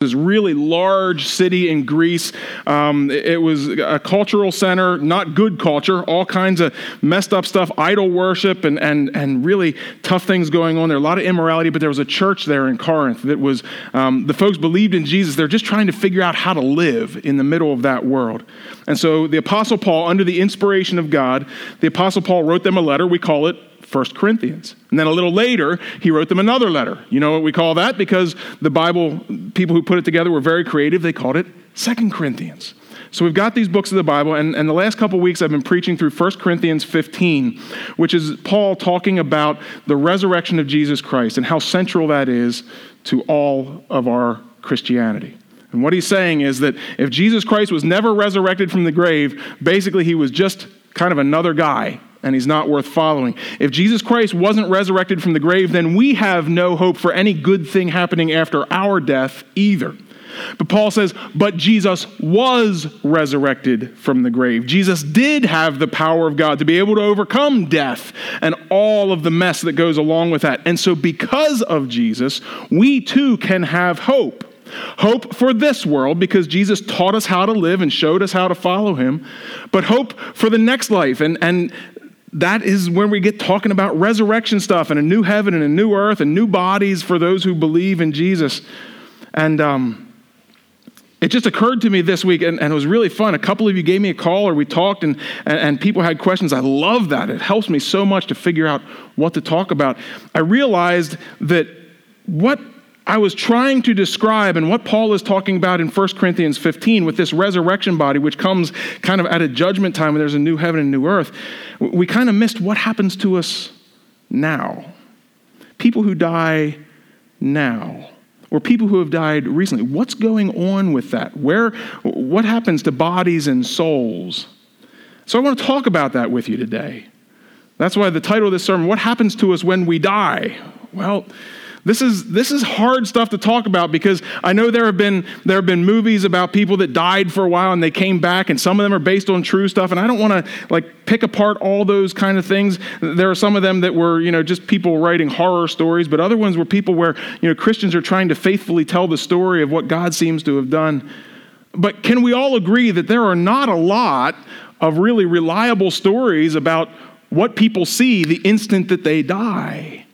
this really large city in Greece. Um, it was a cultural center, not good culture, all kinds of messed up stuff, idol worship, and, and, and really tough things going on there. A lot of immorality, but there was a church there in Corinth that was, um, the folks believed in Jesus. They're just trying to figure out how to live in the middle of that world. And so the Apostle Paul, under the inspiration of God, the Apostle Paul wrote them a letter. We call it 1 Corinthians. And then a little later, he wrote them another letter. You know what we call that? Because the Bible, people who put it together were very creative. They called it 2 Corinthians. So we've got these books of the Bible, and, and the last couple weeks I've been preaching through 1 Corinthians 15, which is Paul talking about the resurrection of Jesus Christ and how central that is to all of our Christianity. And what he's saying is that if Jesus Christ was never resurrected from the grave, basically he was just kind of another guy and he's not worth following. If Jesus Christ wasn't resurrected from the grave, then we have no hope for any good thing happening after our death either. But Paul says, but Jesus was resurrected from the grave. Jesus did have the power of God to be able to overcome death and all of the mess that goes along with that. And so, because of Jesus, we too can have hope. Hope for this world because Jesus taught us how to live and showed us how to follow him, but hope for the next life. And, and that is when we get talking about resurrection stuff and a new heaven and a new earth and new bodies for those who believe in Jesus. And um, it just occurred to me this week, and, and, it was really fun. A couple of you gave me a call or we talked, and, and, and people had questions. I love that. It helps me so much to figure out what to talk about. I realized that what I was trying to describe and what Paul is talking about in 1 Corinthians 15 with this resurrection body, which comes kind of at a judgment time when there's a new heaven and new earth, we kind of missed what happens to us now. People who die now or people who have died recently. What's going on with that? Where, what happens to bodies and souls? So I want to talk about that with you today. That's why the title of this sermon, What Happens to Us When We Die? Well, this is, this is hard stuff to talk about because I know there have, been, there have been movies about people that died for a while and they came back, and some of them are based on true stuff. And I don't want to like pick apart all those kind of things. There are some of them that were, you know, just people writing horror stories, but other ones were people where, you know, Christians are trying to faithfully tell the story of what God seems to have done. But can we all agree that there are not a lot of really reliable stories about what people see the instant that they die?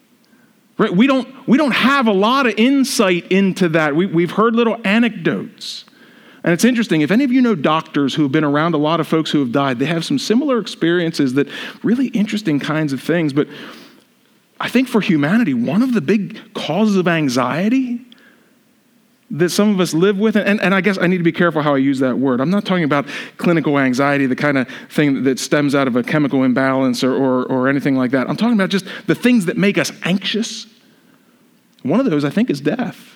Right? We, don't, we don't have a lot of insight into that. We, we've heard little anecdotes. And it's interesting, if any of you know doctors who have been around a lot of folks who have died, they have some similar experiences that really interesting kinds of things. But I think for humanity, one of the big causes of anxiety that some of us live with, and, and I guess I need to be careful how I use that word. I'm not talking about clinical anxiety, the kind of thing that stems out of a chemical imbalance or, or, or anything like that. I'm talking about just the things that make us anxious. One of those, I think, is death.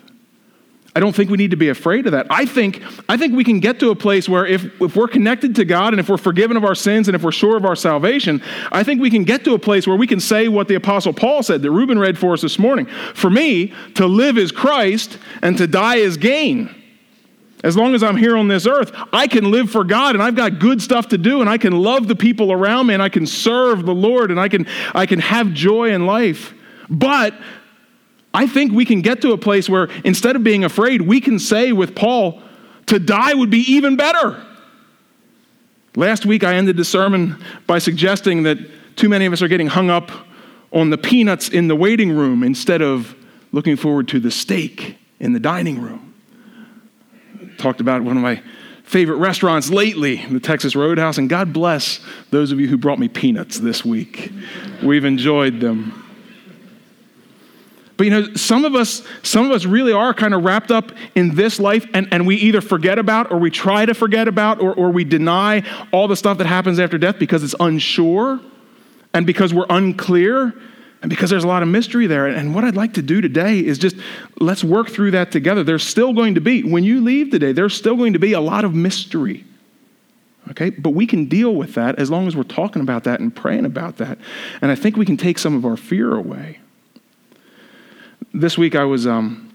I don't think we need to be afraid of that. I think, I think we can get to a place where if, if we're connected to God and if we're forgiven of our sins and if we're sure of our salvation, I think we can get to a place where we can say what the Apostle Paul said that Reuben read for us this morning. For me, to live is Christ and to die is gain. As long as I'm here on this earth, I can live for God and I've got good stuff to do and I can love the people around me and I can serve the Lord and I can, I can have joy in life. But I think we can get to a place where instead of being afraid, we can say with Paul, to die would be even better. Last week, I ended the sermon by suggesting that too many of us are getting hung up on the peanuts in the waiting room instead of looking forward to the steak in the dining room. Talked about one of my favorite restaurants lately, the Texas Roadhouse, and God bless those of you who brought me peanuts this week. We've enjoyed them. But you know, some of us, some of us really are kind of wrapped up in this life, and, and we either forget about or we try to forget about or, or we deny all the stuff that happens after death because it's unsure and because we're unclear and because there's a lot of mystery there. And what I'd like to do today is just let's work through that together. There's still going to be, when you leave today, there's still going to be a lot of mystery. Okay, but we can deal with that as long as we're talking about that and praying about that. And I think we can take some of our fear away this week I was um,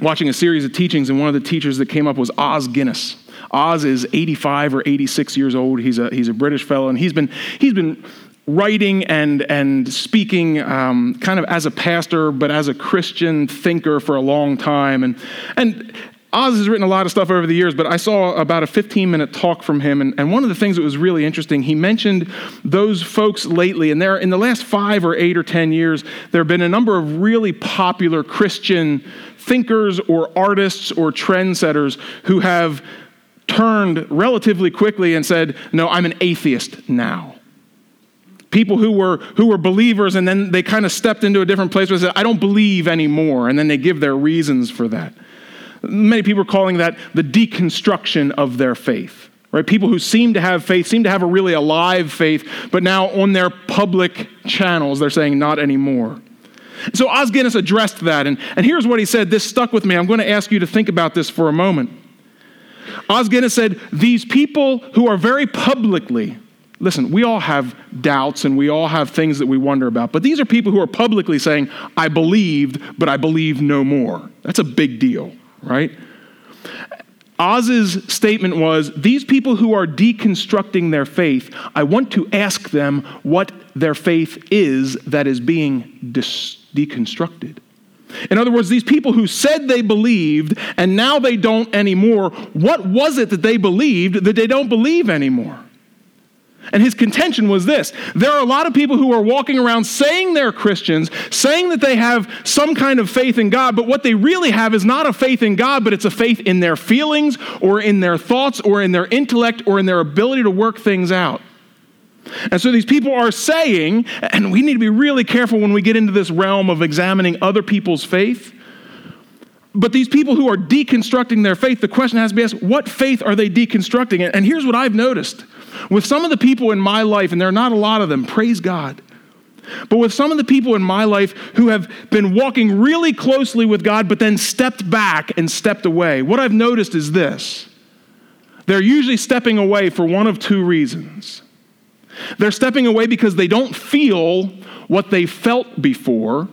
watching a series of teachings, and one of the teachers that came up was Os Guinness. Os is 85 or 86 years old. He's a, he's a British fellow, and he's been, he's been writing and, and speaking um, kind of as a pastor, but as a Christian thinker for a long time. And, and Os has written a lot of stuff over the years, but I saw about a 15 minute talk from him. And, and one of the things that was really interesting, he mentioned those folks lately. And there, in the last five or eight or 10 years, there have been a number of really popular Christian thinkers or artists or trendsetters who have turned relatively quickly and said, No, I'm an atheist now. People who were, who were believers and then they kind of stepped into a different place where they said, I don't believe anymore. And then they give their reasons for that. Many people are calling that the deconstruction of their faith. Right? People who seem to have faith, seem to have a really alive faith, but now on their public channels, they're saying not anymore. So Os Guinness addressed that, and, and here's what he said. This stuck with me. I'm going to ask you to think about this for a moment. Os Guinness said, These people who are very publicly, listen, we all have doubts and we all have things that we wonder about, but these are people who are publicly saying, I believed, but I believe no more. That's a big deal right? Os's statement was these people who are deconstructing their faith, I want to ask them what their faith is that is being dis- deconstructed. In other words, these people who said they believed and now they don't anymore, what was it that they believed that they don't believe anymore? And his contention was this there are a lot of people who are walking around saying they're Christians, saying that they have some kind of faith in God, but what they really have is not a faith in God, but it's a faith in their feelings or in their thoughts or in their intellect or in their ability to work things out. And so these people are saying, and we need to be really careful when we get into this realm of examining other people's faith. But these people who are deconstructing their faith, the question has to be asked what faith are they deconstructing? And here's what I've noticed with some of the people in my life, and there are not a lot of them, praise God. But with some of the people in my life who have been walking really closely with God, but then stepped back and stepped away, what I've noticed is this they're usually stepping away for one of two reasons. They're stepping away because they don't feel what they felt before,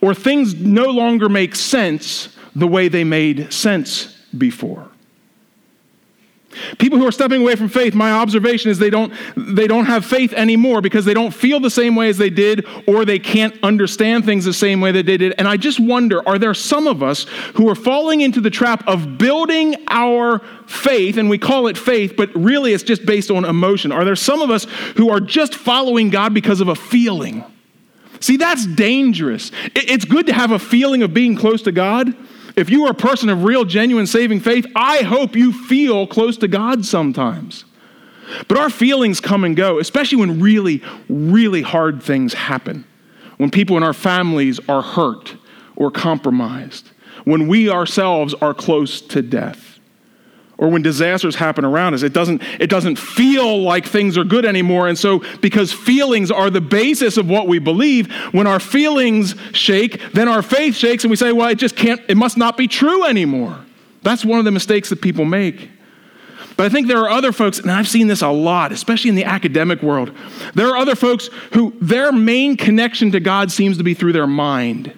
or things no longer make sense the way they made sense before. People who are stepping away from faith, my observation is they don't, they don't have faith anymore because they don't feel the same way as they did or they can't understand things the same way that they did. And I just wonder are there some of us who are falling into the trap of building our faith, and we call it faith, but really it's just based on emotion? Are there some of us who are just following God because of a feeling? See, that's dangerous. It's good to have a feeling of being close to God. If you are a person of real, genuine saving faith, I hope you feel close to God sometimes. But our feelings come and go, especially when really, really hard things happen. When people in our families are hurt or compromised. When we ourselves are close to death or when disasters happen around us. It doesn't, it doesn't feel like things are good anymore. And so, because feelings are the basis of what we believe, when our feelings shake, then our faith shakes, and we say, well, it just can't, it must not be true anymore. That's one of the mistakes that people make. But I think there are other folks, and I've seen this a lot, especially in the academic world. There are other folks who their main connection to God seems to be through their mind.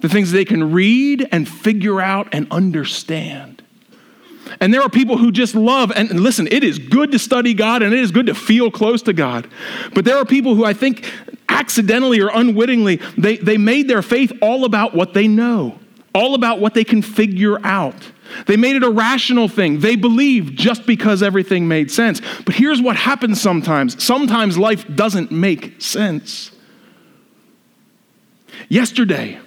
The things they can read and figure out and understand. And there are people who just love, and listen, it is good to study God and it is good to feel close to God. But there are people who I think accidentally or unwittingly, they, they made their faith all about what they know, all about what they can figure out. They made it a rational thing. They believed just because everything made sense. But here's what happens sometimes sometimes life doesn't make sense. Yesterday,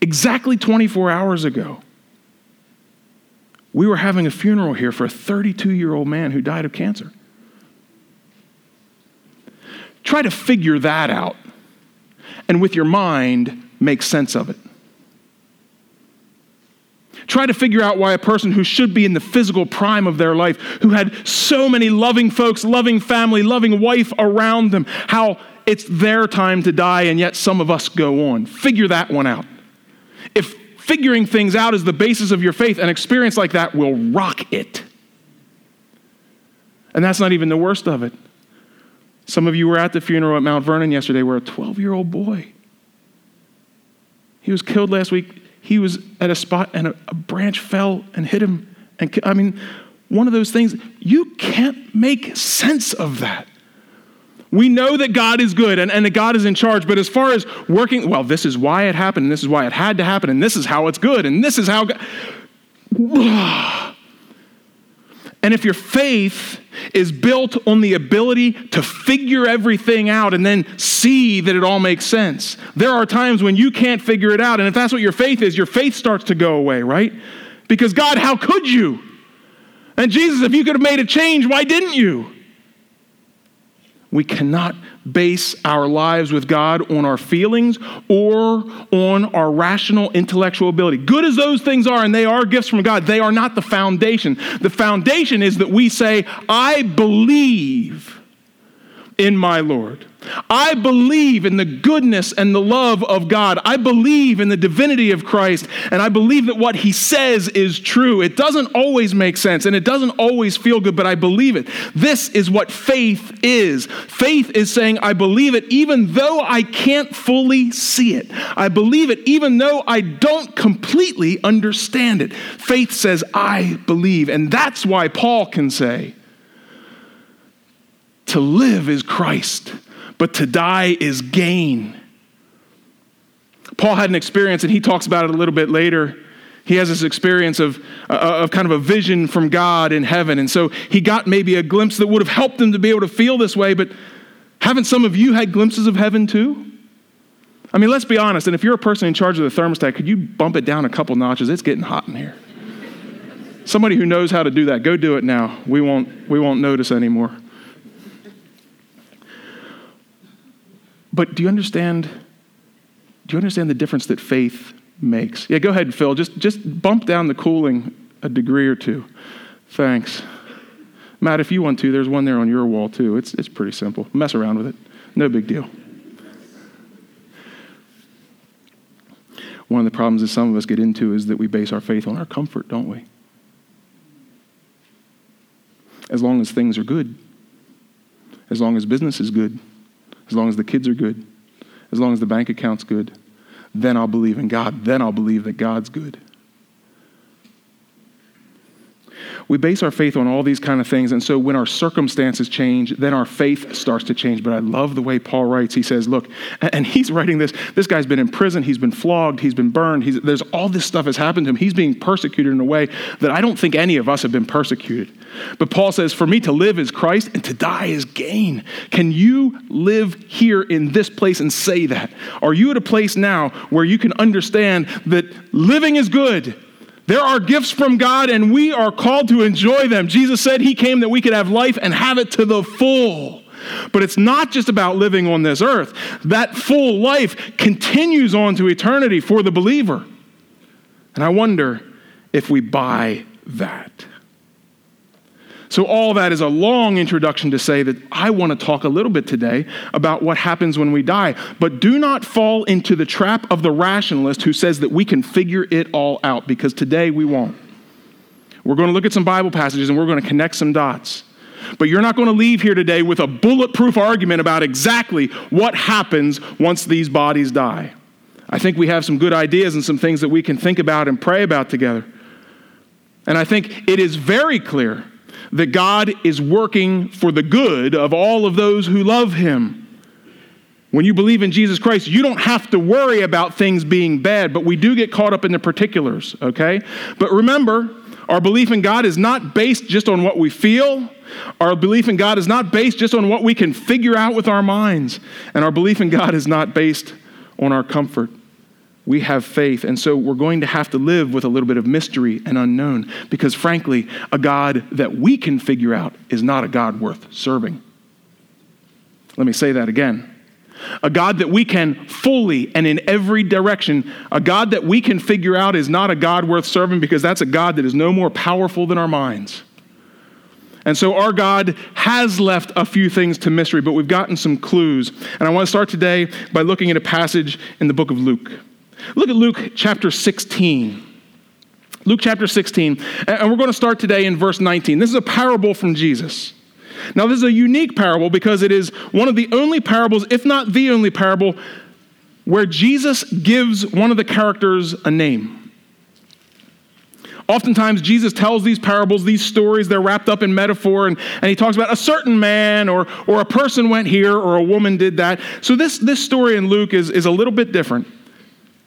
exactly 24 hours ago, we were having a funeral here for a 32 year old man who died of cancer. Try to figure that out and with your mind make sense of it. Try to figure out why a person who should be in the physical prime of their life, who had so many loving folks, loving family, loving wife around them, how it's their time to die and yet some of us go on. Figure that one out. If figuring things out is the basis of your faith, an experience like that will rock it. And that's not even the worst of it. Some of you were at the funeral at Mount Vernon yesterday where a 12 year old boy, he was killed last week. He was at a spot and a, a branch fell and hit him. And I mean, one of those things, you can't make sense of that. We know that God is good and, and that God is in charge, but as far as working, well, this is why it happened, and this is why it had to happen, and this is how it's good, and this is how God. And if your faith is built on the ability to figure everything out and then see that it all makes sense, there are times when you can't figure it out. And if that's what your faith is, your faith starts to go away, right? Because God, how could you? And Jesus, if you could have made a change, why didn't you? We cannot base our lives with God on our feelings or on our rational intellectual ability. Good as those things are, and they are gifts from God, they are not the foundation. The foundation is that we say, I believe in my Lord. I believe in the goodness and the love of God. I believe in the divinity of Christ, and I believe that what he says is true. It doesn't always make sense and it doesn't always feel good, but I believe it. This is what faith is. Faith is saying, I believe it even though I can't fully see it. I believe it even though I don't completely understand it. Faith says, I believe. And that's why Paul can say, to live is Christ but to die is gain. Paul had an experience, and he talks about it a little bit later. He has this experience of, uh, of kind of a vision from God in heaven. And so he got maybe a glimpse that would have helped him to be able to feel this way, but haven't some of you had glimpses of heaven too? I mean, let's be honest. And if you're a person in charge of the thermostat, could you bump it down a couple notches? It's getting hot in here. Somebody who knows how to do that, go do it now. We won't, we won't notice anymore. But do you understand? Do you understand the difference that faith makes? Yeah, go ahead, Phil. Just, just bump down the cooling a degree or two. Thanks. Matt, if you want to, there's one there on your wall too. It's, it's pretty simple. Mess around with it. No big deal. One of the problems that some of us get into is that we base our faith on our comfort, don't we? As long as things are good, as long as business is good, as long as the kids are good, as long as the bank account's good, then I'll believe in God. Then I'll believe that God's good. We base our faith on all these kind of things. And so when our circumstances change, then our faith starts to change. But I love the way Paul writes. He says, Look, and he's writing this. This guy's been in prison. He's been flogged. He's been burned. He's, there's all this stuff has happened to him. He's being persecuted in a way that I don't think any of us have been persecuted. But Paul says, For me to live is Christ and to die is gain. Can you live here in this place and say that? Are you at a place now where you can understand that living is good? There are gifts from God, and we are called to enjoy them. Jesus said he came that we could have life and have it to the full. But it's not just about living on this earth. That full life continues on to eternity for the believer. And I wonder if we buy that. So, all that is a long introduction to say that I want to talk a little bit today about what happens when we die. But do not fall into the trap of the rationalist who says that we can figure it all out, because today we won't. We're going to look at some Bible passages and we're going to connect some dots. But you're not going to leave here today with a bulletproof argument about exactly what happens once these bodies die. I think we have some good ideas and some things that we can think about and pray about together. And I think it is very clear that God is working for the good of all of those who love him. When you believe in Jesus Christ, you don't have to worry about things being bad, but we do get caught up in the particulars, okay? But remember, our belief in God is not based just on what we feel. Our belief in God is not based just on what we can figure out with our minds. And our belief in God is not based on our comfort we have faith. And so we're going to have to live with a little bit of mystery and unknown because, frankly, a God that we can figure out is not a God worth serving. Let me say that again. A God that we can fully and in every direction, a God that we can figure out is not a God worth serving because that's a God that is no more powerful than our minds. And so our God has left a few things to mystery, but we've gotten some clues. And I want to start today by looking at a passage in the book of Luke. Look at Luke chapter 16. Luke chapter 16, and we're going to start today in verse 19. This is a parable from Jesus. Now, this is a unique parable because it is one of the only parables, if not the only parable, where Jesus gives one of the characters a name. Oftentimes, Jesus tells these parables, these stories, they're wrapped up in metaphor, and, and he talks about a certain man or, or a person went here or a woman did that. So, this, this story in Luke is, is a little bit different.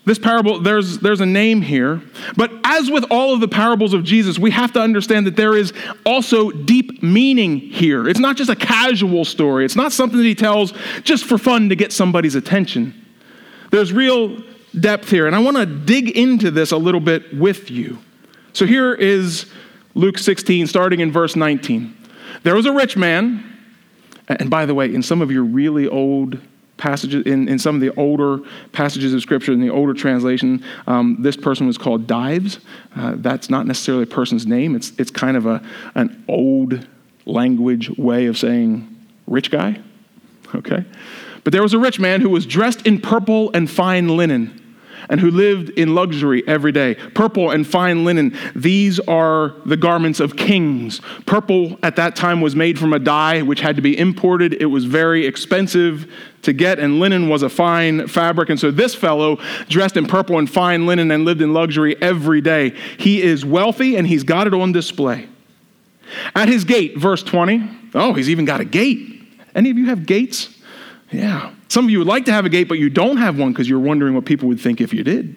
This parable, there's, there's a name here. But as with all of the parables of Jesus, we have to understand that there is also deep meaning here. It's not just a casual story, it's not something that he tells just for fun to get somebody's attention. There's real depth here, and I want to dig into this a little bit with you. So here is Luke 16, starting in verse 19. There was a rich man, and by the way, in some of your really old passages, in, in some of the older passages of Scripture, in the older translation, um, this person was called Dives. Uh, that's not necessarily a person's name, it's, it's kind of a, an old language way of saying rich guy. Okay? But there was a rich man who was dressed in purple and fine linen and who lived in luxury every day. Purple and fine linen, these are the garments of kings. Purple at that time was made from a dye which had to be imported. It was very expensive to get, and linen was a fine fabric. And so this fellow, dressed in purple and fine linen and lived in luxury every day, he is wealthy and he's got it on display. At his gate, verse 20, oh, he's even got a gate. Any of you have gates? Yeah. Some of you would like to have a gate, but you don't have one because you're wondering what people would think if you did.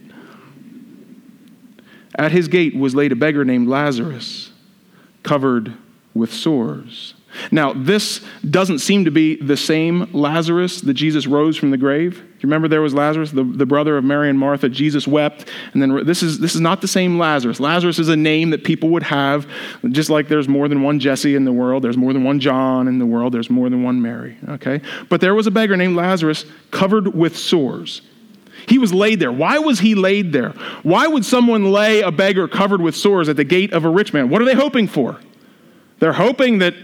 At his gate was laid a beggar named Lazarus, covered with sores now, this doesn't seem to be the same Lazarus that Jesus rose from the grave. You remember there was Lazarus, the, the brother of Mary and Martha? Jesus wept. And then this is, this is not the same Lazarus. Lazarus is a name that people would have, just like there's more than one Jesse in the world, there's more than one John in the world, there's more than one Mary. Okay? But there was a beggar named Lazarus covered with sores. He was laid there. Why was he laid there? Why would someone lay a beggar covered with sores at the gate of a rich man? What are they hoping for? They're hoping that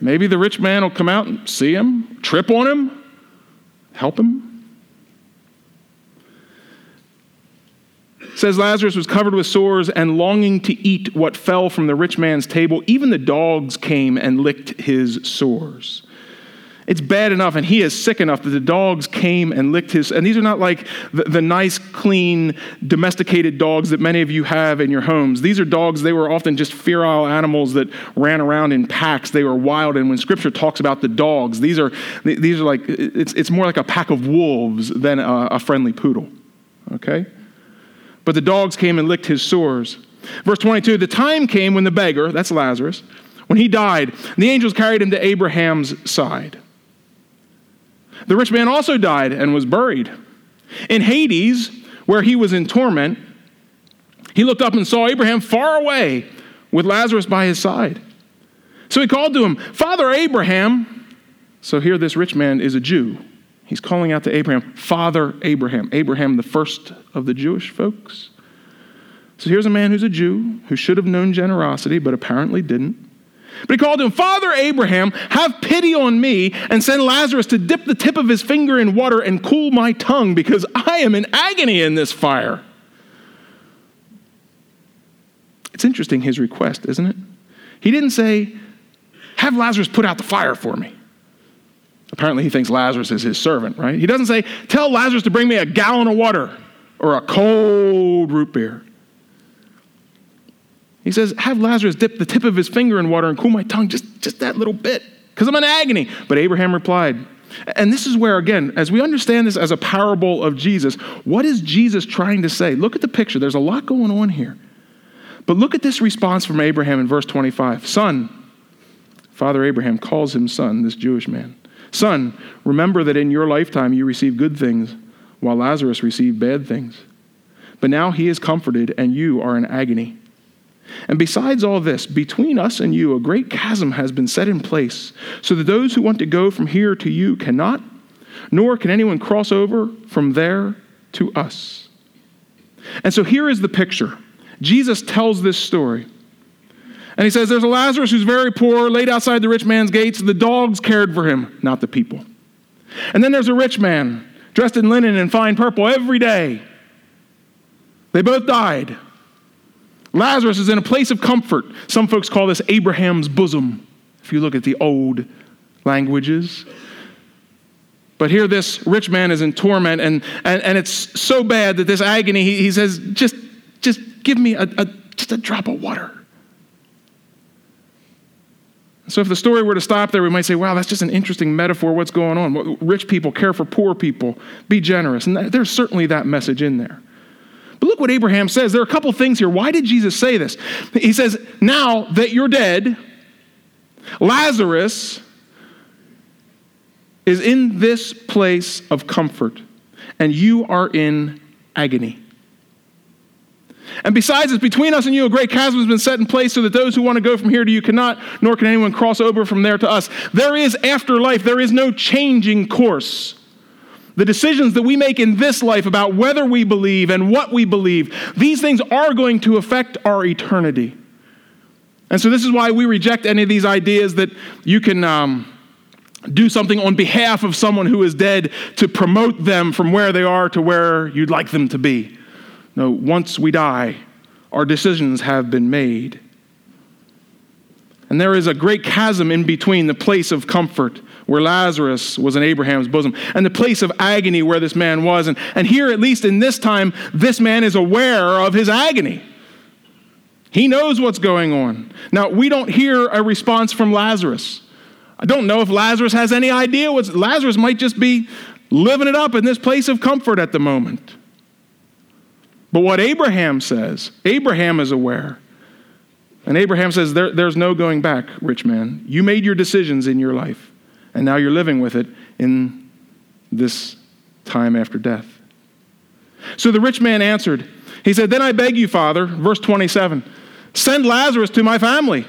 Maybe the rich man will come out and see him, trip on him, help him. says Lazarus was covered with sores and longing to eat what fell from the rich man's table. Even the dogs came and licked his sores. It's bad enough, and he is sick enough that the dogs came and licked his. And these are not like the, the, nice, clean, domesticated dogs that many of you have in your homes. These are dogs, they were often just feral animals that ran around in packs. They were wild. And when scripture talks about the dogs, these are, these are like, it's, it's more like a pack of wolves than a, a friendly poodle. Okay? But the dogs came and licked his sores. Verse 22 The time came when the beggar, that's Lazarus, when he died, the angels carried him to Abraham's side. The rich man also died and was buried. In Hades, where he was in torment, he looked up and saw Abraham far away with Lazarus by his side. So he called to him, Father Abraham. So here, this rich man is a Jew. He's calling out to Abraham, Father Abraham. Abraham, the first of the Jewish folks. So here's a man who's a Jew who should have known generosity, but apparently didn't. But he called him, Father Abraham, have pity on me and send Lazarus to dip the tip of his finger in water and cool my tongue because I am in agony in this fire. It's interesting, his request, isn't it? He didn't say, Have Lazarus put out the fire for me. Apparently, he thinks Lazarus is his servant, right? He doesn't say, Tell Lazarus to bring me a gallon of water or a cold root beer. He says, Have Lazarus dip the tip of his finger in water and cool my tongue just, just that little bit, because I'm in agony. But Abraham replied, and this is where, again, as we understand this as a parable of Jesus, what is Jesus trying to say? Look at the picture. There's a lot going on here. But look at this response from Abraham in verse 25 Son, Father Abraham calls him son, this Jewish man. Son, remember that in your lifetime you received good things, while Lazarus received bad things. But now he is comforted, and you are in agony. And besides all this, between us and you, a great chasm has been set in place, so that those who want to go from here to you cannot, nor can anyone cross over from there to us. And so here is the picture. Jesus tells this story. And he says, There's a Lazarus who's very poor, laid outside the rich man's gates. The dogs cared for him, not the people. And then there's a rich man, dressed in linen and fine purple every day. They both died. Lazarus is in a place of comfort. Some folks call this Abraham's bosom, if you look at the old languages. But here, this rich man is in torment, and, and, and it's so bad that this agony, he, he says, just, just give me a, a just a drop of water. So, if the story were to stop there, we might say, wow, that's just an interesting metaphor. What's going on? Rich people care for poor people, be generous. And there's certainly that message in there. But look what Abraham says. There are a couple things here. Why did Jesus say this? He says, Now that you're dead, Lazarus is in this place of comfort, and you are in agony. And besides, it's between us and you a great chasm has been set in place so that those who want to go from here to you cannot, nor can anyone cross over from there to us. There is afterlife, there is no changing course. The decisions that we make in this life about whether we believe and what we believe, these things are going to affect our eternity. And so, this is why we reject any of these ideas that you can um, do something on behalf of someone who is dead to promote them from where they are to where you'd like them to be. No, once we die, our decisions have been made. And there is a great chasm in between the place of comfort where Lazarus was in Abraham's bosom, and the place of agony where this man was. And, and here, at least in this time, this man is aware of his agony. He knows what's going on. Now, we don't hear a response from Lazarus. I don't know if Lazarus has any idea what Lazarus might just be living it up in this place of comfort at the moment. But what Abraham says, Abraham is aware. And Abraham says, there, There's no going back, rich man. You made your decisions in your life and now you're living with it in this time after death. So the rich man answered, He said, Then I beg you, Father, verse 27, send Lazarus to my family.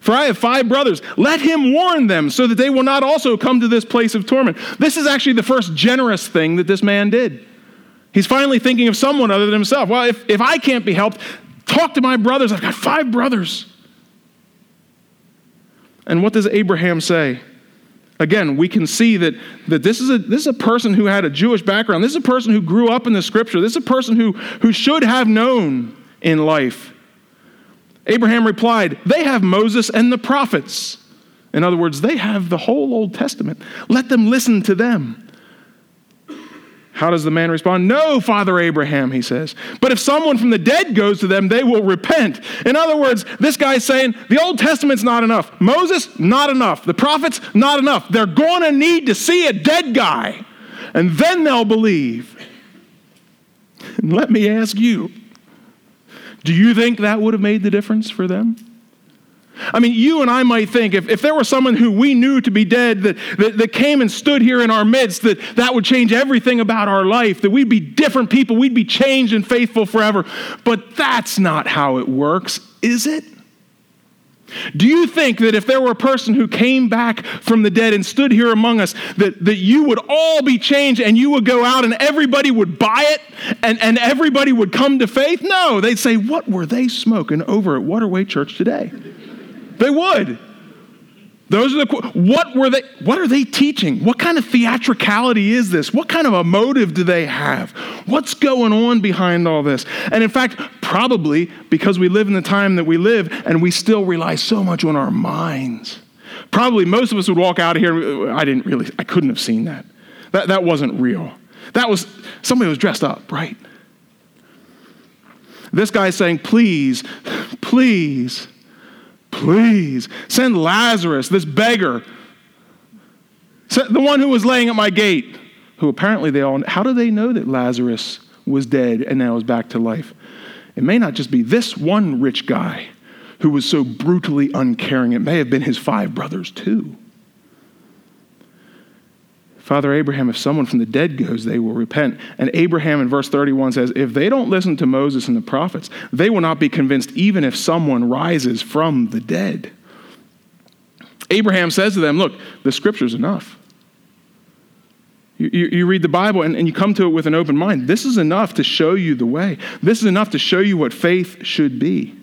For I have five brothers. Let him warn them so that they will not also come to this place of torment. This is actually the first generous thing that this man did. He's finally thinking of someone other than himself. Well, if, if I can't be helped, talk to my brothers. I've got five brothers. And what does Abraham say? Again, we can see that, that this, is a, this is a person who had a Jewish background. This is a person who grew up in the scripture. This is a person who, who should have known in life. Abraham replied, They have Moses and the prophets. In other words, they have the whole Old Testament. Let them listen to them. How does the man respond? No, Father Abraham, he says. But if someone from the dead goes to them, they will repent. In other words, this guy's saying the Old Testament's not enough. Moses, not enough. The prophets, not enough. They're going to need to see a dead guy, and then they'll believe. And let me ask you do you think that would have made the difference for them? I mean, you and I might think if, if there were someone who we knew to be dead that, that, that came and stood here in our midst, that that would change everything about our life, that we'd be different people, we'd be changed and faithful forever. But that's not how it works, is it? Do you think that if there were a person who came back from the dead and stood here among us, that, that you would all be changed and you would go out and everybody would buy it and, and everybody would come to faith? No, they'd say, What were they smoking over at Waterway Church today? They would. Those are the what were they what are they teaching? What kind of theatricality is this? What kind of a motive do they have? What's going on behind all this? And in fact, probably because we live in the time that we live and we still rely so much on our minds. Probably most of us would walk out of here I didn't really I couldn't have seen that. That that wasn't real. That was somebody was dressed up, right? This guy's saying, "Please, please Please send Lazarus, this beggar, the one who was laying at my gate, who apparently they all, how do they know that Lazarus was dead and now is back to life? It may not just be this one rich guy who was so brutally uncaring, it may have been his five brothers too. Father Abraham, if someone from the dead goes, they will repent. And Abraham in verse 31 says, If they don't listen to Moses and the prophets, they will not be convinced, even if someone rises from the dead. Abraham says to them, Look, the scripture's enough. You, you, you, read the Bible and, and you come to it with an open mind. This is enough to show you the way. This is enough to show you what faith should be.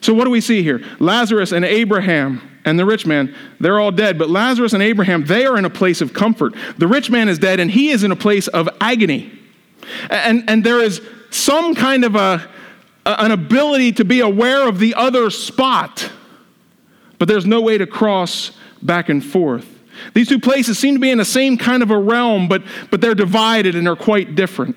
So, what do we see here? Lazarus and Abraham and the rich man, they're all dead. But Lazarus and Abraham, they are in a place of comfort. The rich man is dead, and he is in a place of agony. And, and there is some kind of a, an ability to be aware of the other spot, but there's no way to cross back and forth. These two places seem to be in the same kind of a realm, but, but they're divided and they're quite different.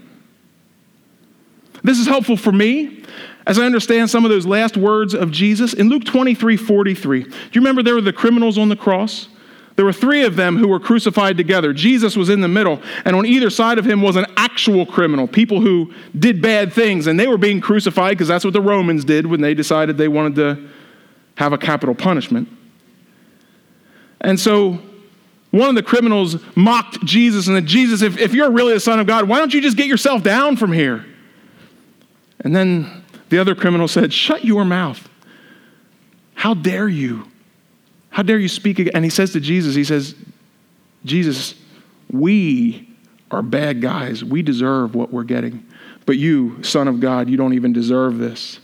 This is helpful for me as I understand some of those last words of Jesus. In Luke 23 43, do you remember there were the criminals on the cross? There were three of them who were crucified together. Jesus was in the middle, and on either side of him was an actual criminal, people who did bad things, and they were being crucified because that's what the Romans did when they decided they wanted to have a capital punishment. And so one of the criminals mocked Jesus and said, Jesus, if, if you're really the Son of God, why don't you just get yourself down from here? And then the other criminal said, Shut your mouth. How dare you? How dare you speak again? And he says to Jesus, He says, Jesus, we are bad guys. We deserve what we're getting. But you, Son of God, you don't even deserve this.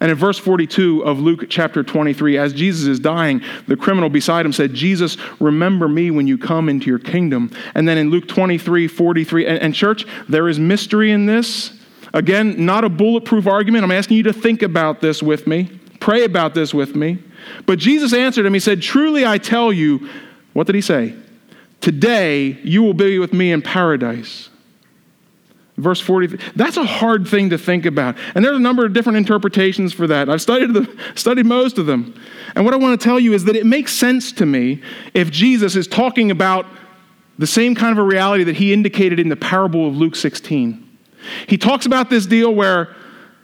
And in verse 42 of Luke chapter 23, as Jesus is dying, the criminal beside him said, Jesus, remember me when you come into your kingdom. And then in Luke 23, 43, and, and church, there is mystery in this. Again, not a bulletproof argument. I'm asking you to think about this with me, pray about this with me. But Jesus answered him, He said, Truly I tell you, what did he say? Today you will be with me in paradise. Verse 40, that's a hard thing to think about. And there's a number of different interpretations for that. I've studied, the, studied most of them. And what I want to tell you is that it makes sense to me if Jesus is talking about the same kind of a reality that he indicated in the parable of Luke 16. He talks about this deal where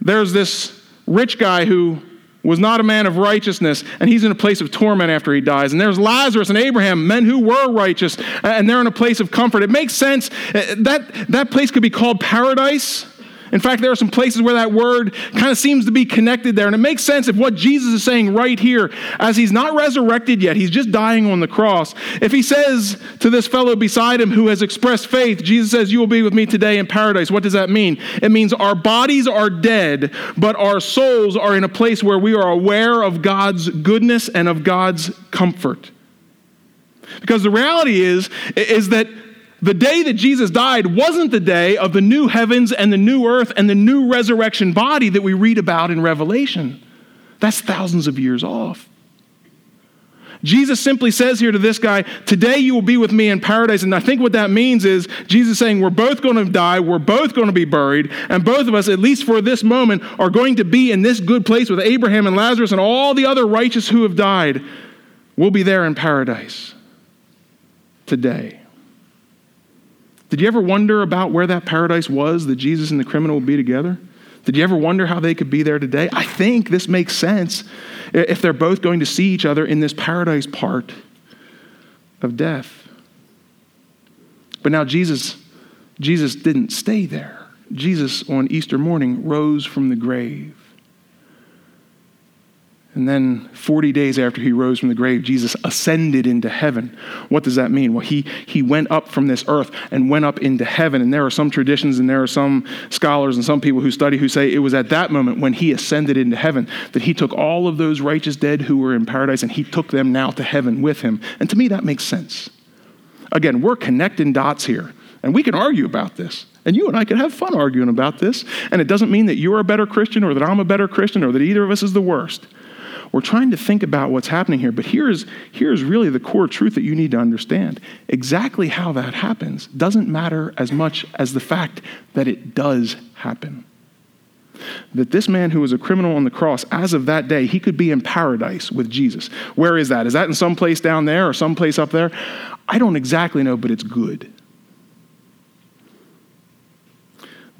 there's this rich guy who was not a man of righteousness, and he's in a place of torment after he dies. And there's Lazarus and Abraham, men who were righteous, and they're in a place of comfort. It makes sense. Uh, that, that place could be called paradise. In fact, there are some places where that word kind of seems to be connected there. And it makes sense if what Jesus is saying right here, as he's not resurrected yet, he's just dying on the cross. If he says to this fellow beside him who has expressed faith, Jesus says, You will be with me today in paradise. What does that mean? It means our bodies are dead, but our souls are in a place where we are aware of God's goodness and of God's comfort. Because the reality is, is that the day that Jesus died wasn't the day of the new heavens and the new earth and the new resurrection body that we read about in Revelation. That's thousands of years off. Jesus simply says here to this guy, Today you will be with me in paradise. And I think what that means is Jesus saying, We're both going to die, we're both going to be buried, and both of us, at least for this moment, are going to be in this good place with Abraham and Lazarus and all the other righteous who have died. We'll be there in paradise today. Did you ever wonder about where that paradise was that Jesus and the criminal would be together? Did you ever wonder how they could be there today? I think this makes sense if they're both going to see each other in this paradise part of death. But now Jesus Jesus didn't stay there. Jesus on Easter morning rose from the grave. And then 40 days after he rose from the grave, Jesus ascended into heaven. What does that mean? Well, he, he went up from this earth and went up into heaven. And there are some traditions and there are some scholars and some people who study who say it was at that moment when he ascended into heaven that he took all of those righteous dead who were in paradise and he took them now to heaven with him. And to me, that makes sense. Again, we're connecting dots here. And we can argue about this. And you and I can have fun arguing about this. And it doesn't mean that you're a better Christian or that I'm a better Christian or that either of us is the worst. We're trying to think about what's happening here, but here's, here's really the core truth that you need to understand. Exactly how that happens doesn't matter as much as the fact that it does happen. That this man who was a criminal on the cross, as of that day, he could be in paradise with Jesus. Where is that? Is that in some place down there or some place up there? I don't exactly know, but it's good.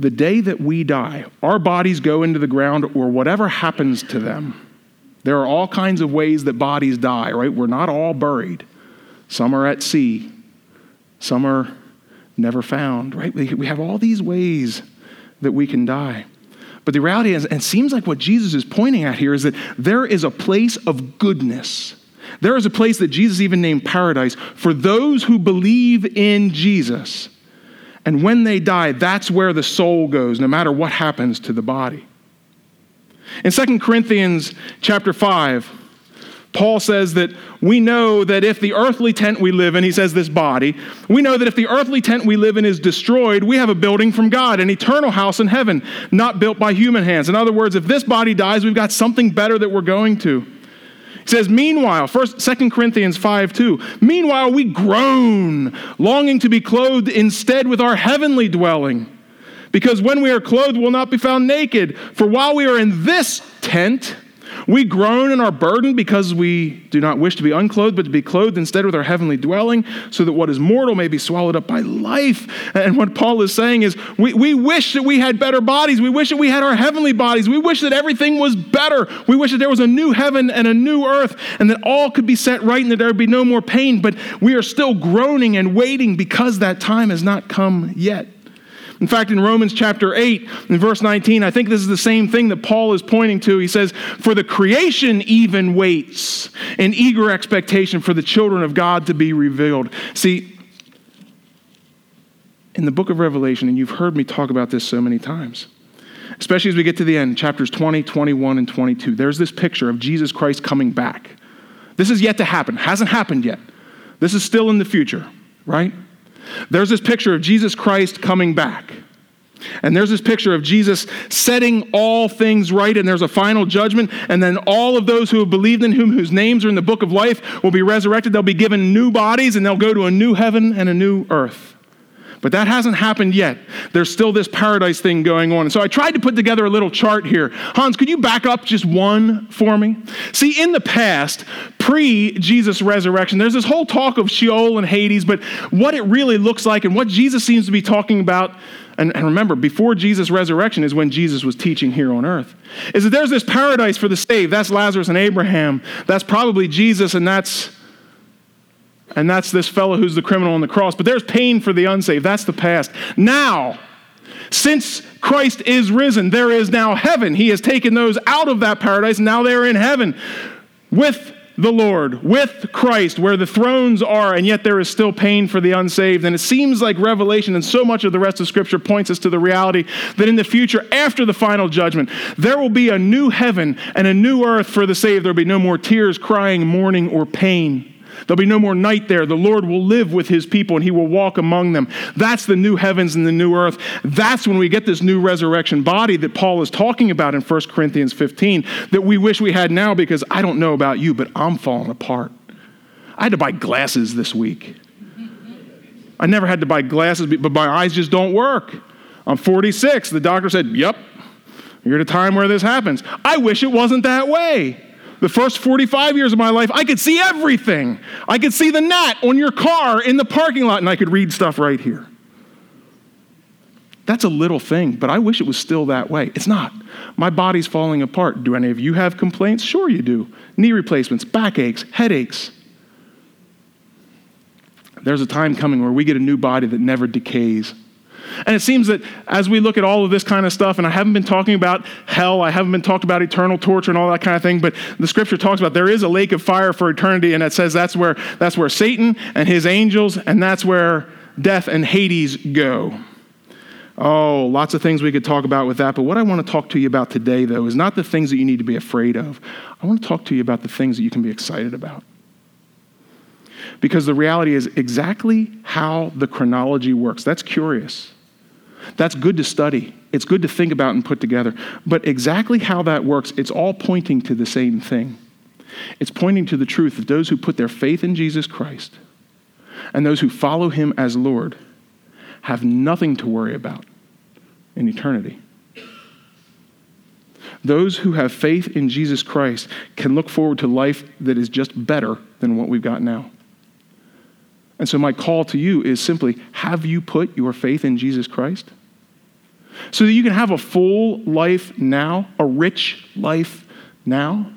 The day that we die, our bodies go into the ground or whatever happens to them there are all kinds of ways that bodies die, right? We're not all buried. Some are at sea, some are never found, right? We have all these ways that we can die. But the reality is, and it seems like what Jesus is pointing at here is that there is a place of goodness. There is a place that Jesus even named paradise for those who believe in Jesus. And when they die, that's where the soul goes, no matter what happens to the body. In 2 Corinthians chapter 5, Paul says that we know that if the earthly tent we live in, he says this body, we know that if the earthly tent we live in is destroyed, we have a building from God, an eternal house in heaven, not built by human hands. In other words, if this body dies, we've got something better that we're going to. He says, meanwhile, first, 2 Corinthians 5 2, meanwhile we groan, longing to be clothed instead with our heavenly dwelling Because when we are clothed, we'll not be found naked. For while we are in this tent, we groan and are burdened because we do not wish to be unclothed, but to be clothed instead with our heavenly dwelling, so that what is mortal may be swallowed up by life. And what Paul is saying is, we, we wish that we had better bodies. We wish that we had our heavenly bodies. We wish that everything was better. We wish that there was a new heaven and a new earth, and that all could be set right and that there would be no more pain. But we are still groaning and waiting because that time has not come yet. In fact, in Romans chapter 8, in verse 19, I think this is the same thing that Paul is pointing to. He says, For the creation even waits in eager expectation for the children of God to be revealed. See, in the book of Revelation, and you've heard me talk about this so many times, especially as we get to the end, chapters 20, 21, and 22, there's this picture of Jesus Christ coming back. This is yet to happen, hasn't happened yet. This is still in the future, right? There's this picture of Jesus Christ coming back. And there's this picture of Jesus setting all things right, and there's a final judgment. And then all of those who have believed in him, whose names are in the book of life, will be resurrected. They'll be given new bodies, and they'll go to a new heaven and a new earth. But that hasn't happened yet. There's still this paradise thing going on. And so I tried to put together a little chart here. Hans, could you back up just one for me? See, in the past, pre Jesus' resurrection, there's this whole talk of Sheol and Hades, but what it really looks like and what Jesus seems to be talking about. And, and remember, before Jesus' resurrection is when Jesus was teaching here on earth. Is that there's this paradise for the saved. That's Lazarus and Abraham. That's probably Jesus, and that's and that's this fellow who's the criminal on the cross. But there's pain for the unsaved. That's the past. Now, since Christ is risen, there is now heaven. He has taken those out of that paradise, and now they're in heaven with the Lord, with Christ, where the thrones are, and yet there is still pain for the unsaved. And it seems like Revelation and so much of the rest of Scripture points us to the reality that in the future, after the final judgment, there will be a new heaven and a new earth for the saved. There will be no more tears, crying, mourning, or pain. There'll be no more night there. The Lord will live with his people and he will walk among them. That's the new heavens and the new earth. That's when we get this new resurrection body that Paul is talking about in 1 Corinthians 15 that we wish we had now because I don't know about you, but I'm falling apart. I had to buy glasses this week. I never had to buy glasses, but my eyes just don't work. I'm 46. The doctor said, Yep, you're at a time where this happens. I wish it wasn't that way. The first 45 years of my life, I could see everything. I could see the gnat on your car in the parking lot, and I could read stuff right here. That's a little thing, but I wish it was still that way. It's not. My body's falling apart. Do any of you have complaints? Sure, you do. Knee replacements, backaches, headaches. There's a time coming where we get a new body that never decays. And it seems that as we look at all of this kind of stuff, and I haven't been talking about hell, I haven't been talking about eternal torture and all that kind of thing, but the scripture talks about there is a lake of fire for eternity, and it says that's where that's where Satan and his angels, and that's where death and Hades go. Oh, lots of things we could talk about with that, but what I want to talk to you about today, though, is not the things that you need to be afraid of. I want to talk to you about the things that you can be excited about. Because the reality is exactly how the chronology works. That's curious. That's good to study. It's good to think about and put together. But exactly how that works, it's all pointing to the same thing. It's pointing to the truth that those who put their faith in Jesus Christ and those who follow him as Lord have nothing to worry about in eternity. Those who have faith in Jesus Christ can look forward to life that is just better than what we've got now. And so, my call to you is simply have you put your faith in Jesus Christ? so that you can have a full life now, a rich life now.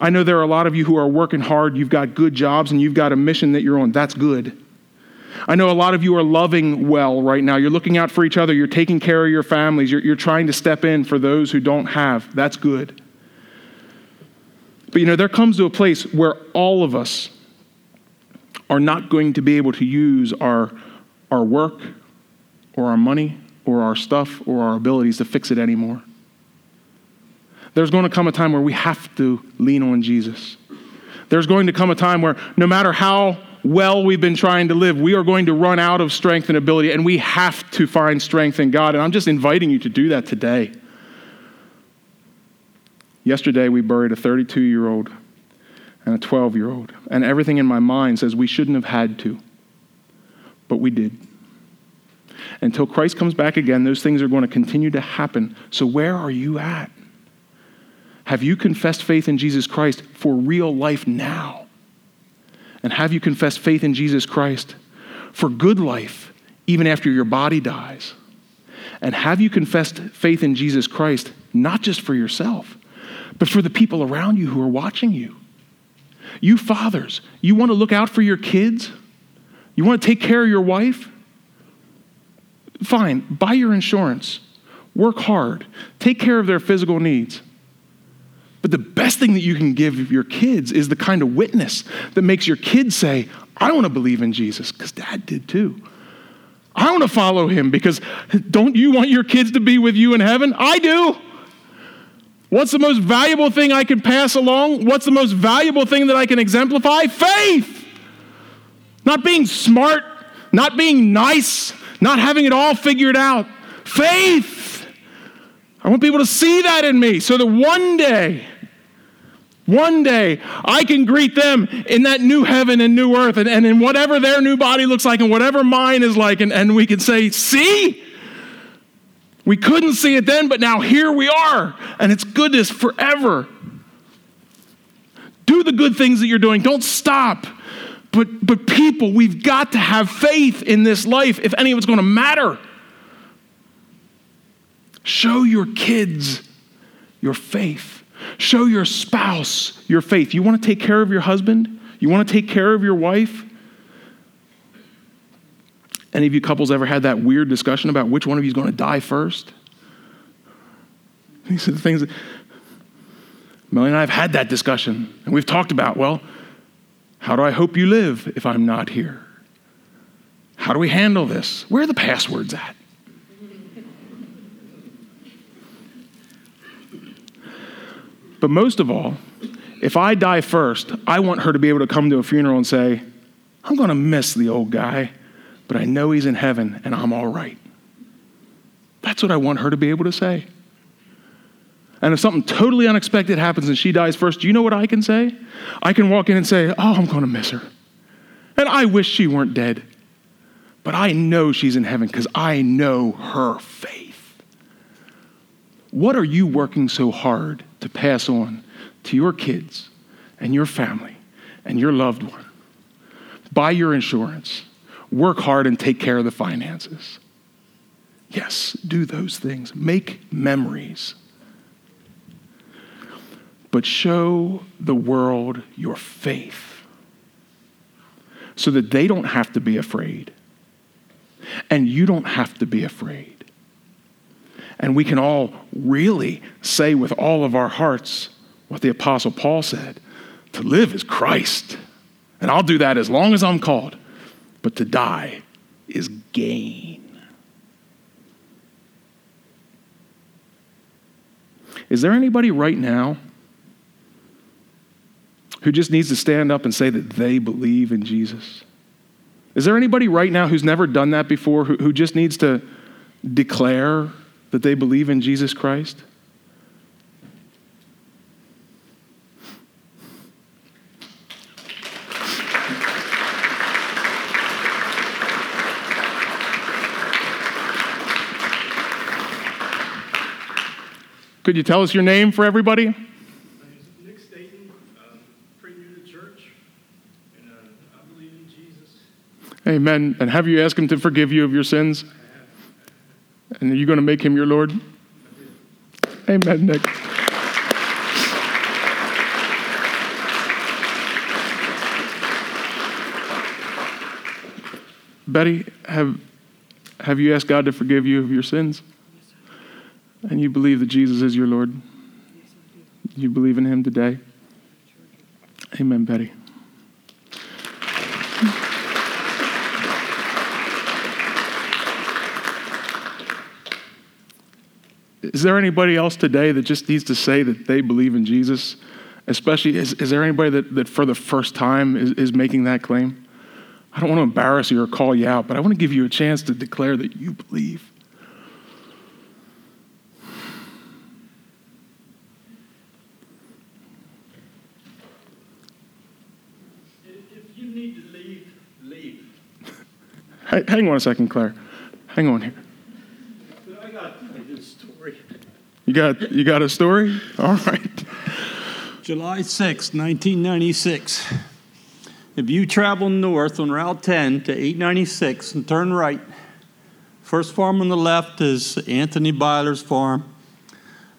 I know there are a lot of you who are working hard, you've got good jobs, and you've got a mission that you're on. That's good. I know a lot of you are loving well right now. You're looking out for each other, you're taking care of your families, you're, you're trying to step in for those who don't have. That's good. But you know, there comes to a place where all of us are not going to be able to use our, our work, or our money or our stuff or our abilities to fix it anymore. There's going to come a time where we have to lean on Jesus. There's going to come a time where no matter how well we've been trying to live, we are going to run out of strength and ability, and we have to find strength in God. And I'm just inviting you to do that today. Yesterday, we buried a 32 year old and a 12 year old, and everything in my mind says we shouldn't have had to, but we did. Until Christ comes back again, those things are going to continue to happen. So, where are you at? Have you confessed faith in Jesus Christ for real life now? And have you confessed faith in Jesus Christ for good life even after your body dies? And have you confessed faith in Jesus Christ not just for yourself, but for the people around you who are watching you? You fathers, you want to look out for your kids? You want to take care of your wife? Fine, buy your insurance. Work hard. Take care of their physical needs. But the best thing that you can give your kids is the kind of witness that makes your kids say, I want to believe in Jesus, because dad did too. I want to follow him because don't you want your kids to be with you in heaven? I do. What's the most valuable thing I can pass along? What's the most valuable thing that I can exemplify? Faith. Not being smart, not being nice, not having it all figured out. Faith. I want people to see that in me so that one day one day I can greet them in that new heaven and new earth and, and in whatever their new body looks like and whatever mine is like, and, and we can say, See? We couldn't see it then, but now here we are, and it's goodness forever. Do the good things that you're doing, don't stop. But, but people, we've got to have faith in this life if any of it's going to matter. Show your kids your faith. Show your spouse your faith. You want to take care of your husband? You want to take care of your wife? Any of you couples ever had that weird discussion about which one of you is going to die first? These are the things that Melanie and I have had that discussion, and we've talked about, well, how do I hope you live if I'm not here? How do we handle this? Where are the passwords at? But most of all, if I die first, I want her to be able to come to a funeral and say, I'm going to miss the old guy, but I know he's in heaven and I'm all right. That's what I want her to be able to say. And if something totally unexpected happens and she dies first, do you know what I can say? I can walk in and say, Oh, I'm going to miss her. And I wish she weren't dead. But I know she's in heaven because I know her faith. What are you working so hard to pass on to your kids and your family and your loved one. buy your insurance. Work hard and take care of the finances. Yes, do those things. Make memories. But show the world your faith so that they don't have to be afraid. And you don't have to be afraid. And we can all really say with all of our hearts what the Apostle Paul said to live is Christ. And I'll do that as long as I'm called. But to die is gain. Is there anybody right now who just needs to stand up and say that they believe in Jesus? Is there anybody right now who's never done that before, who, who just needs to declare that they believe in Jesus Christ? Could you tell us your name for everybody? Nick Staten, um, new to church, and uh, I believe in Jesus. Amen. And have you asked him to forgive you of your sins? And are you going to make him your Lord? Amen, Nick. Betty, have, have you asked God to forgive you of your sins? And you believe that Jesus is your Lord? You believe in him today? Amen, Betty. Is there anybody else today that just needs to say that they believe in Jesus? Especially, is, is there anybody that, that for the first time is, is making that claim? I don't want to embarrass you or call you out, but I want to give you a chance to declare that you believe. If if you need to leave, leave. Hey, hang on a second, Claire. Hang on here. I got a story. You got you got a story? All right. July 6, 1996. If you travel north on Route 10 to 896 and turn right, first farm on the left is Anthony Byler's farm.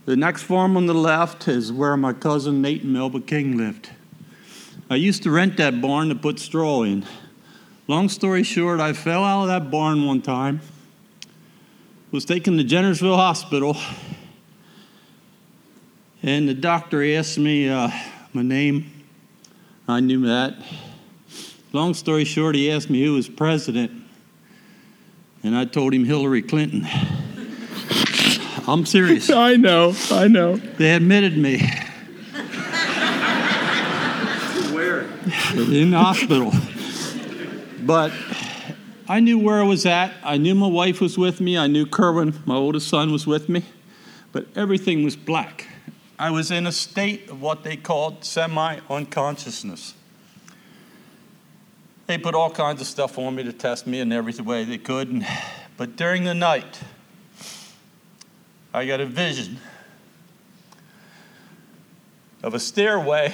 The next farm on the left is where my cousin Nate and Melba King lived. I used to rent that barn to put straw in. Long story short, I fell out of that barn one time, was taken to Jennersville Hospital, and the doctor asked me uh, my name. I knew that. Long story short, he asked me who was president, and I told him Hillary Clinton. I'm serious. I know. I know. They admitted me. Where? in the hospital. But I knew where I was at. I knew my wife was with me. I knew Kerwin, my oldest son, was with me. But everything was black. I was in a state of what they called semi unconsciousness. They put all kinds of stuff on me to test me in every way they could. And, but during the night, I got a vision of a stairway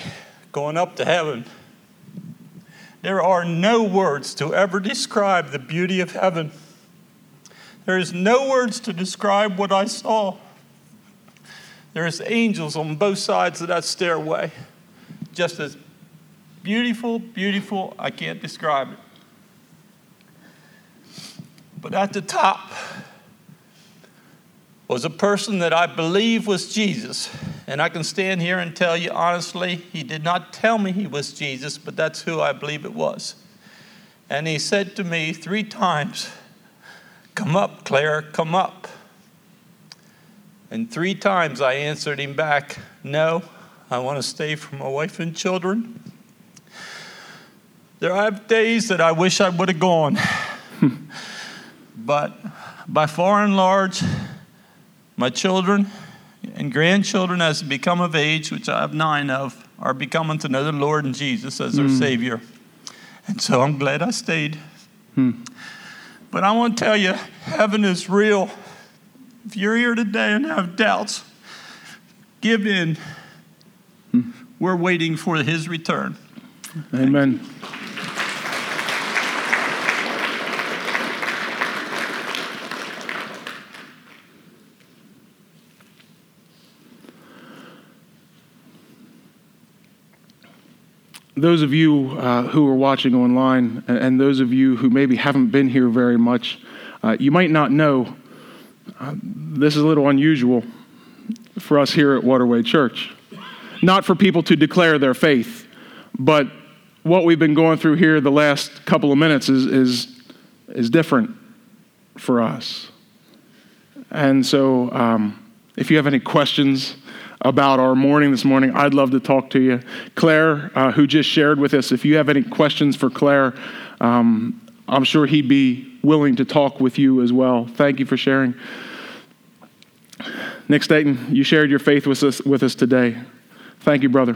going up to heaven. There are no words to ever describe the beauty of heaven. There is no words to describe what I saw. There's angels on both sides of that stairway. Just as beautiful, beautiful, I can't describe it. But at the top was a person that I believe was Jesus. And I can stand here and tell you honestly, he did not tell me he was Jesus, but that's who I believe it was. And he said to me three times, Come up, Claire, come up. And three times I answered him back, No, I want to stay for my wife and children. There are days that I wish I would have gone. but by far and large, my children and grandchildren, as they become of age, which I have nine of, are becoming to know the Lord and Jesus as their Mm. Savior. And so I'm glad I stayed. Hmm. But I want to tell you, heaven is real. If you're here today and have doubts, give in. Hmm. We're waiting for his return. Amen. Those of you uh, who are watching online, and, those of you who maybe haven't been here very much, uh, you might not know uh, this is a little unusual for us here at Waterway Church. Not for people to declare their faith, but what we've been going through here the last couple of minutes is, is, is different for us. And so, um, if you have any questions about our morning this morning, I'd love to talk to you. Claire, uh, who just shared with us, if you have any questions for Claire, um, I'm sure he'd be willing to talk with you as well. Thank you for sharing. Nick Staten, you shared your faith with us, with us today. Thank you, brother.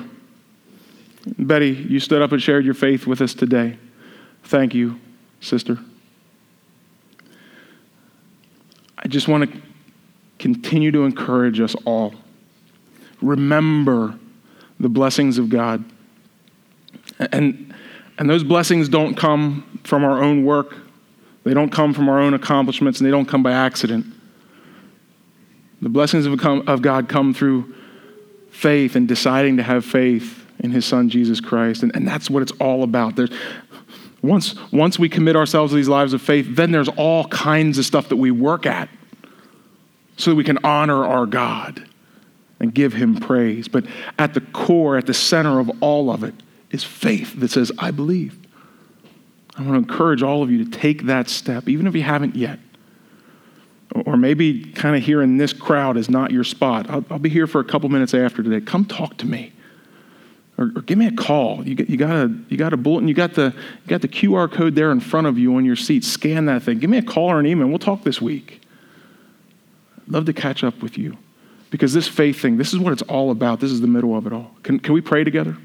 Betty, you stood up and shared your faith with us today. Thank you, sister. I just want to continue to encourage us all. Remember the blessings of God. And, and those blessings don't come from our own work, they don't come from our own accomplishments, and they don't come by accident. The blessings of, God come through faith and deciding to have faith in his son Jesus Christ. And, and that's what it's all about. There's, once, once we commit ourselves to these lives of faith, then there's all kinds of stuff that we work at so that we can honor our God and give him praise. But at the core, at the center of all of it, is faith that says, I believe. I want to encourage all of you to take that step, even if you haven't yet. Or maybe kind of here in this crowd is not your spot. I'll, I'll be here for a couple minutes after today. Come talk to me. Or, or give me a call. You, got- you, got a, you got a bulletin, you got, the, you got the QR code there in front of you on your seat. Scan that thing. Give me a call or an email. We'll talk this week. I'd love to catch up with you. Because this faith thing, this is what it's all about. This is the middle of it all. Can, can we pray together?